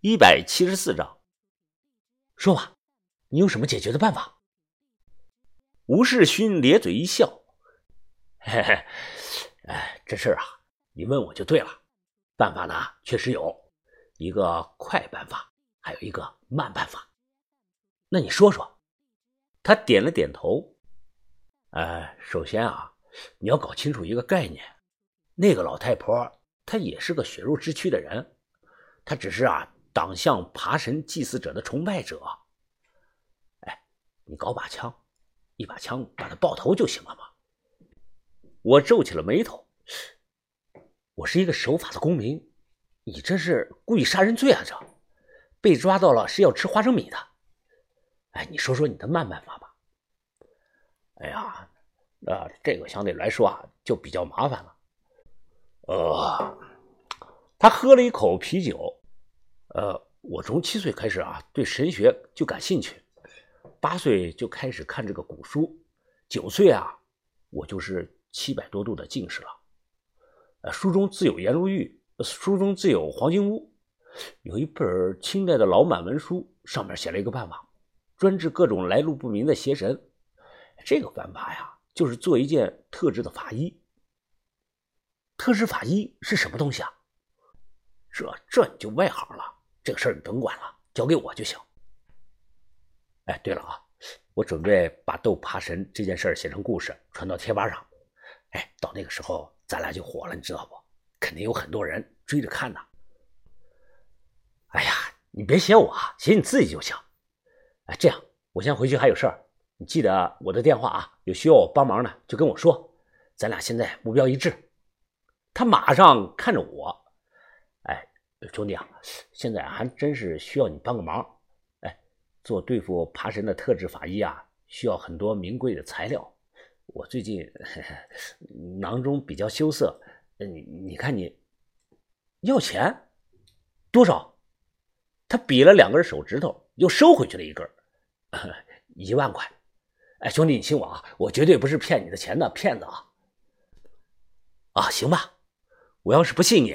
一百七十四章，说吧，你有什么解决的办法？吴世勋咧嘴一笑，嘿嘿，哎，这事儿啊，你问我就对了。办法呢，确实有一个快办法，还有一个慢办法。那你说说。他点了点头。呃，首先啊，你要搞清楚一个概念，那个老太婆她也是个血肉之躯的人，她只是啊。党项爬神祭祀者的崇拜者，哎，你搞把枪，一把枪把他爆头就行了嘛。我皱起了眉头，我是一个守法的公民，你这是故意杀人罪啊！这被抓到了是要吃花生米的。哎，你说说你的慢办法吧。哎呀，那这个相对来说啊，就比较麻烦了。呃，他喝了一口啤酒。呃，我从七岁开始啊，对神学就感兴趣。八岁就开始看这个古书，九岁啊，我就是七百多度的近视了。呃，书中自有颜如玉，书中自有黄金屋。有一本清代的老满文书，上面写了一个办法，专治各种来路不明的邪神。这个办法呀，就是做一件特制的法衣。特制法衣是什么东西啊？这这你就外行了。这个事儿你甭管了，交给我就行。哎，对了啊，我准备把斗爬神这件事写成故事，传到贴吧上。哎，到那个时候咱俩就火了，你知道不？肯定有很多人追着看呢。哎呀，你别写我啊，写你自己就行。哎，这样，我先回去还有事儿，你记得我的电话啊。有需要我帮忙的就跟我说，咱俩现在目标一致。他马上看着我。兄弟啊，现在还真是需要你帮个忙。哎，做对付爬神的特制法衣啊，需要很多名贵的材料。我最近囊中比较羞涩，你你看你要钱多少？他比了两根手指头，又收回去了一根，一万块。哎，兄弟，你信我啊，我绝对不是骗你的钱的骗子啊！啊，行吧，我要是不信你。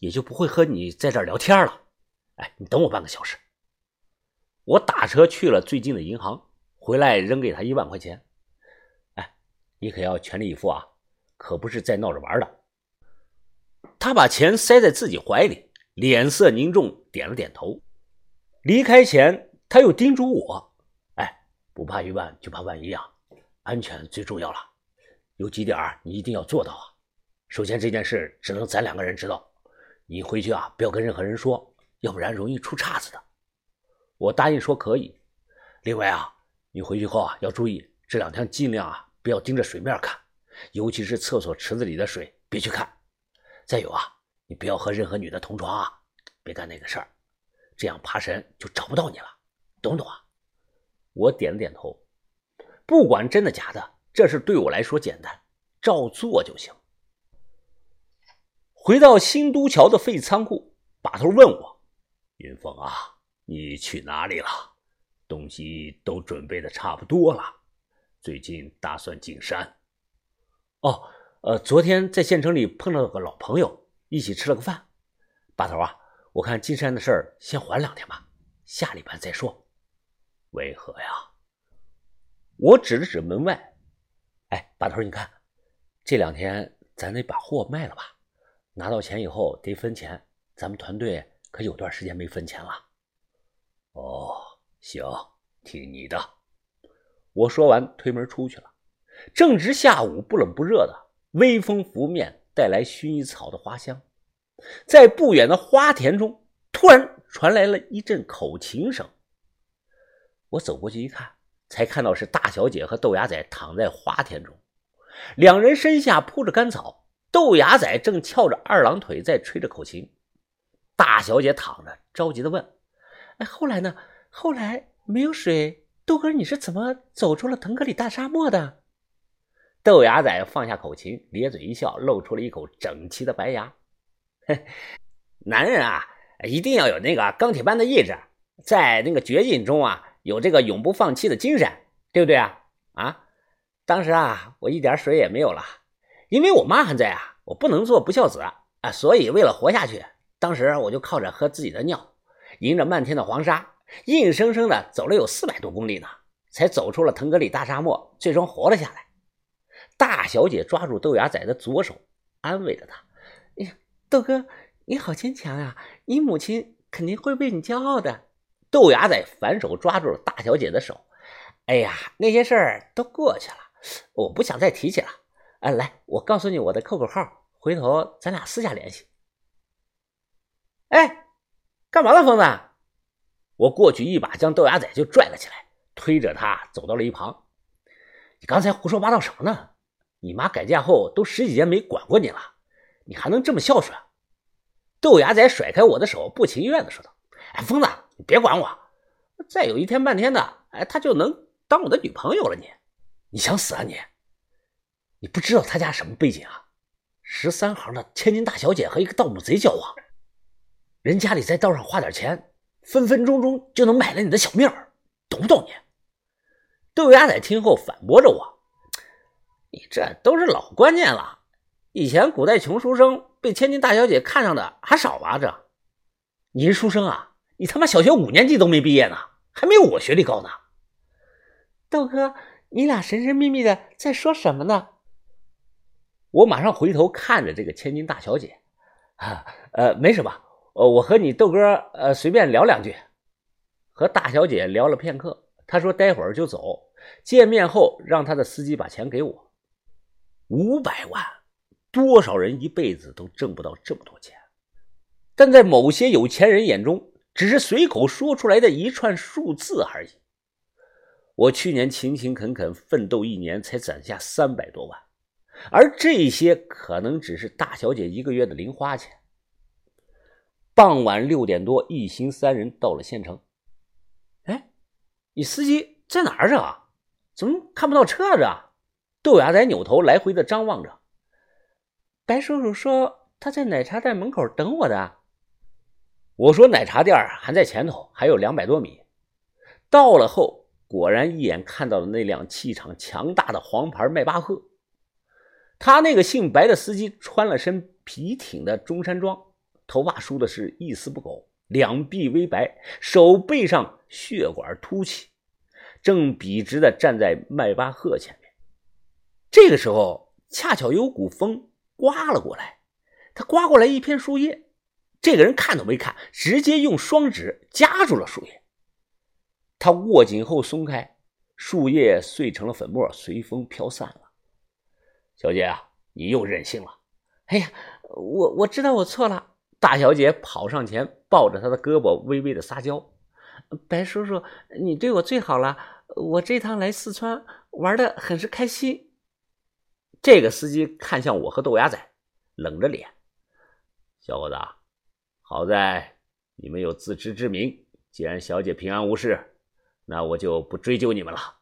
也就不会和你在这儿聊天了。哎，你等我半个小时。我打车去了最近的银行，回来扔给他一万块钱。哎，你可要全力以赴啊，可不是在闹着玩的。他把钱塞在自己怀里，脸色凝重，点了点头。离开前，他又叮嘱我：“哎，不怕一万，就怕万一啊，安全最重要了。有几点你一定要做到啊。首先，这件事只能咱两个人知道。”你回去啊，不要跟任何人说，要不然容易出岔子的。我答应说可以。另外啊，你回去后啊，要注意这两天尽量啊，不要盯着水面看，尤其是厕所池子里的水，别去看。再有啊，你不要和任何女的同床啊，别干那个事儿，这样爬神就找不到你了，懂不懂啊？我点了点头。不管真的假的，这事对我来说简单，照做就行。回到新都桥的废仓库，把头问我：“云峰啊，你去哪里了？东西都准备的差不多了，最近打算进山？”“哦，呃，昨天在县城里碰到个老朋友，一起吃了个饭。把头啊，我看进山的事儿先缓两天吧，下礼拜再说。”“为何呀？”我指了指门外，“哎，把头，你看，这两天咱得把货卖了吧。”拿到钱以后得分钱，咱们团队可有段时间没分钱了。哦，行，听你的。我说完推门出去了。正值下午，不冷不热的，微风拂面，带来薰衣草的花香。在不远的花田中，突然传来了一阵口琴声。我走过去一看，才看到是大小姐和豆芽仔躺在花田中，两人身下铺着干草。豆芽仔正翘着二郎腿在吹着口琴，大小姐躺着着急的问：“哎，后来呢？后来没有水，豆哥你是怎么走出了腾格里大沙漠的？”豆芽仔放下口琴，咧嘴一笑，露出了一口整齐的白牙：“嘿，男人啊，一定要有那个钢铁般的意志，在那个绝境中啊，有这个永不放弃的精神，对不对啊？啊，当时啊，我一点水也没有了。”因为我妈还在啊，我不能做不孝子啊，所以为了活下去，当时我就靠着喝自己的尿，迎着漫天的黄沙，硬生生的走了有四百多公里呢，才走出了腾格里大沙漠，最终活了下来。大小姐抓住豆芽仔的左手，安慰着他：“哎呀，豆哥，你好坚强啊！你母亲肯定会为你骄傲的。”豆芽仔反手抓住了大小姐的手：“哎呀，那些事儿都过去了，我不想再提起了。哎，来，我告诉你我的 QQ 号，回头咱俩私下联系。”哎，干嘛呢，疯子？我过去一把将豆芽仔就拽了起来，推着他走到了一旁。你刚才胡说八道什么呢？你妈改嫁后都十几年没管过你了，你还能这么孝顺？豆芽仔甩开我的手，不情愿的说道：“哎，疯子，你别管我，再有一天半天的，哎，他就能当我的女朋友了。你，你想死啊你？你不知道他家什么背景啊？十三行的千金大小姐和一个盗墓贼交往。”人家里在道上花点钱，分分钟钟就能买了你的小命儿，懂不懂你？豆芽仔听后反驳着我：“你这都是老观念了，以前古代穷书生被千金大小姐看上的还少吧？这，你是书生啊？你他妈小学五年级都没毕业呢，还没有我学历高呢。”豆哥，你俩神神秘秘的在说什么呢？我马上回头看着这个千金大小姐，啊，呃，没什么。呃，我和你豆哥，呃，随便聊两句。和大小姐聊了片刻，她说待会儿就走。见面后，让他的司机把钱给我。五百万，多少人一辈子都挣不到这么多钱，但在某些有钱人眼中，只是随口说出来的一串数字而已。我去年勤勤恳恳奋斗一年，才攒下三百多万，而这些可能只是大小姐一个月的零花钱。傍晚六点多，一行三人到了县城。哎，你司机在哪儿？这怎么看不到车？这豆芽仔扭头来回的张望着。白叔叔说他在奶茶店门口等我的。我说奶茶店还在前头，还有两百多米。到了后，果然一眼看到了那辆气场强大的黄牌迈巴赫。他那个姓白的司机穿了身笔挺的中山装。头发梳的是一丝不苟，两臂微白，手背上血管凸起，正笔直的站在迈巴赫前面。这个时候，恰巧有股风刮了过来，他刮过来一片树叶，这个人看都没看，直接用双指夹住了树叶。他握紧后松开，树叶碎成了粉末，随风飘散了。小姐啊，你又任性了！哎呀，我我知道我错了。大小姐跑上前，抱着他的胳膊，微微的撒娇：“白叔叔，你对我最好了。我这趟来四川玩的很是开心。”这个司机看向我和豆芽仔，冷着脸：“小伙子，好在你们有自知之明。既然小姐平安无事，那我就不追究你们了。”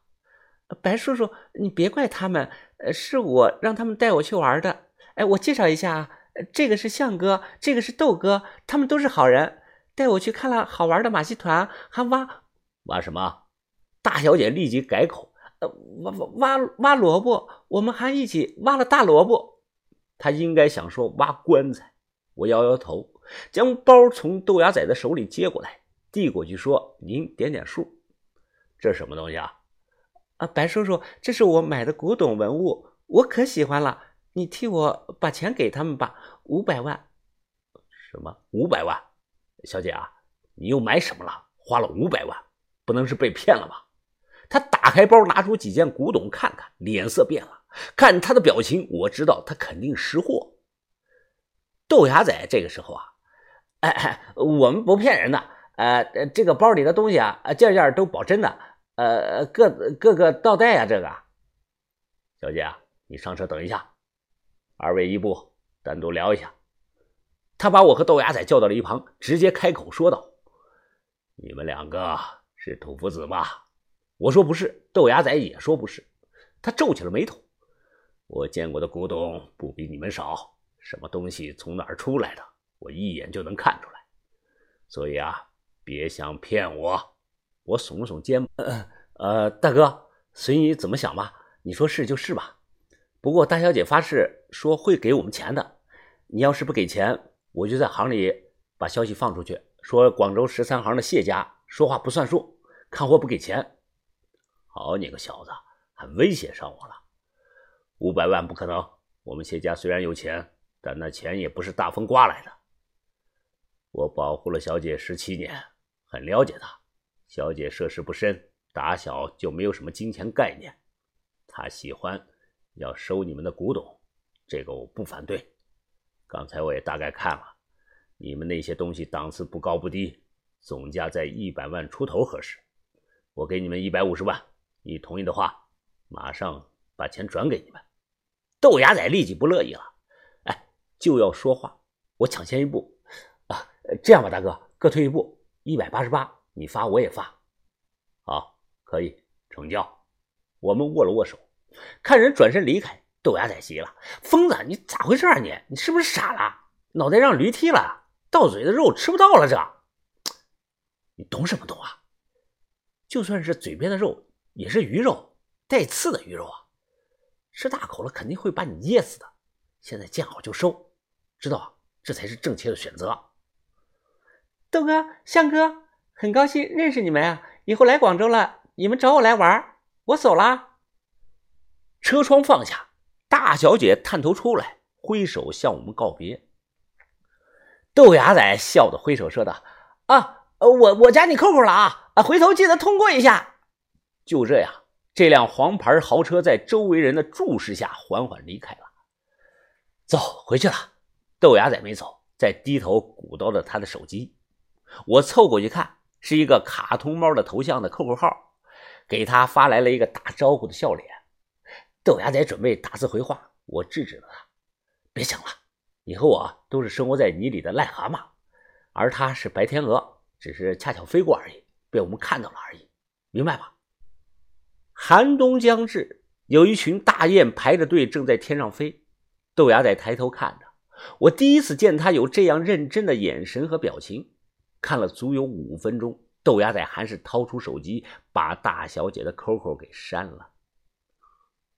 白叔叔，你别怪他们，是我让他们带我去玩的。哎，我介绍一下啊。这个是向哥，这个是豆哥，他们都是好人，带我去看了好玩的马戏团，还挖挖什么？大小姐立即改口，呃，挖挖挖挖萝卜，我们还一起挖了大萝卜。她应该想说挖棺材，我摇摇头，将包从豆芽仔的手里接过来，递过去说：“您点点数，这什么东西啊？”啊，白叔叔，这是我买的古董文物，我可喜欢了。你替我把钱给他们吧，五百万。什么五百万？小姐啊，你又买什么了？花了五百万，不能是被骗了吧？他打开包，拿出几件古董看看，脸色变了。看他的表情，我知道他肯定识货。豆芽仔这个时候啊，哎哎，我们不骗人的。呃，这个包里的东西啊，件件都保真的。呃，各各个倒带呀，这个。小姐啊，你上车等一下。二位一步，单独聊一下。他把我和豆芽仔叫到了一旁，直接开口说道：“你们两个是土夫子吧？”我说不是，豆芽仔也说不是。他皱起了眉头：“我见过的古董不比你们少，什么东西从哪儿出来的，我一眼就能看出来。所以啊，别想骗我。”我耸了耸肩：“呃呃，大哥，随你怎么想吧。你说是就是吧。”不过大小姐发誓说会给我们钱的，你要是不给钱，我就在行里把消息放出去，说广州十三行的谢家说话不算数，看货不给钱。好你个小子，还威胁上我了！五百万不可能，我们谢家虽然有钱，但那钱也不是大风刮来的。我保护了小姐十七年，很了解她。小姐涉世不深，打小就没有什么金钱概念。她喜欢要收你们的古董，这个我不反对。刚才我也大概看了，你们那些东西档次不高不低，总价在一百万出头合适。我给你们一百五十万，你同意的话，马上把钱转给你们。豆芽仔立即不乐意了，哎，就要说话，我抢先一步啊！这样吧，大哥，各退一步，一百八十八。你发我也发，好，可以成交。我们握了握手，看人转身离开，豆芽仔急了：“疯子，你咋回事啊？你你是不是傻了？脑袋让驴踢了？到嘴的肉吃不到了？这，你懂什么懂啊？就算是嘴边的肉，也是鱼肉，带刺的鱼肉啊！吃大口了，肯定会把你噎死的。现在见好就收，知道？这才是正确的选择。”豆哥，向哥。很高兴认识你们啊！以后来广州了，你们找我来玩，我走了。车窗放下，大小姐探头出来，挥手向我们告别。豆芽仔笑着挥手说道：“啊，我我加你 QQ 了啊，啊，回头记得通过一下。”就这样，这辆黄牌豪车在周围人的注视下缓缓离开了。走回去了，豆芽仔没走，在低头鼓捣着他的手机。我凑过去看。是一个卡通猫的头像的 QQ 号，给他发来了一个打招呼的笑脸。豆芽仔准备打字回话，我制止了他：“别想了，你和我都是生活在泥里的癞蛤蟆，而他是白天鹅，只是恰巧飞过而已，被我们看到了而已，明白吧？”寒冬将至，有一群大雁排着队正在天上飞。豆芽仔抬头看着，我第一次见他有这样认真的眼神和表情。看了足有五分钟，豆芽仔还是掏出手机，把大小姐的 QQ 给删了。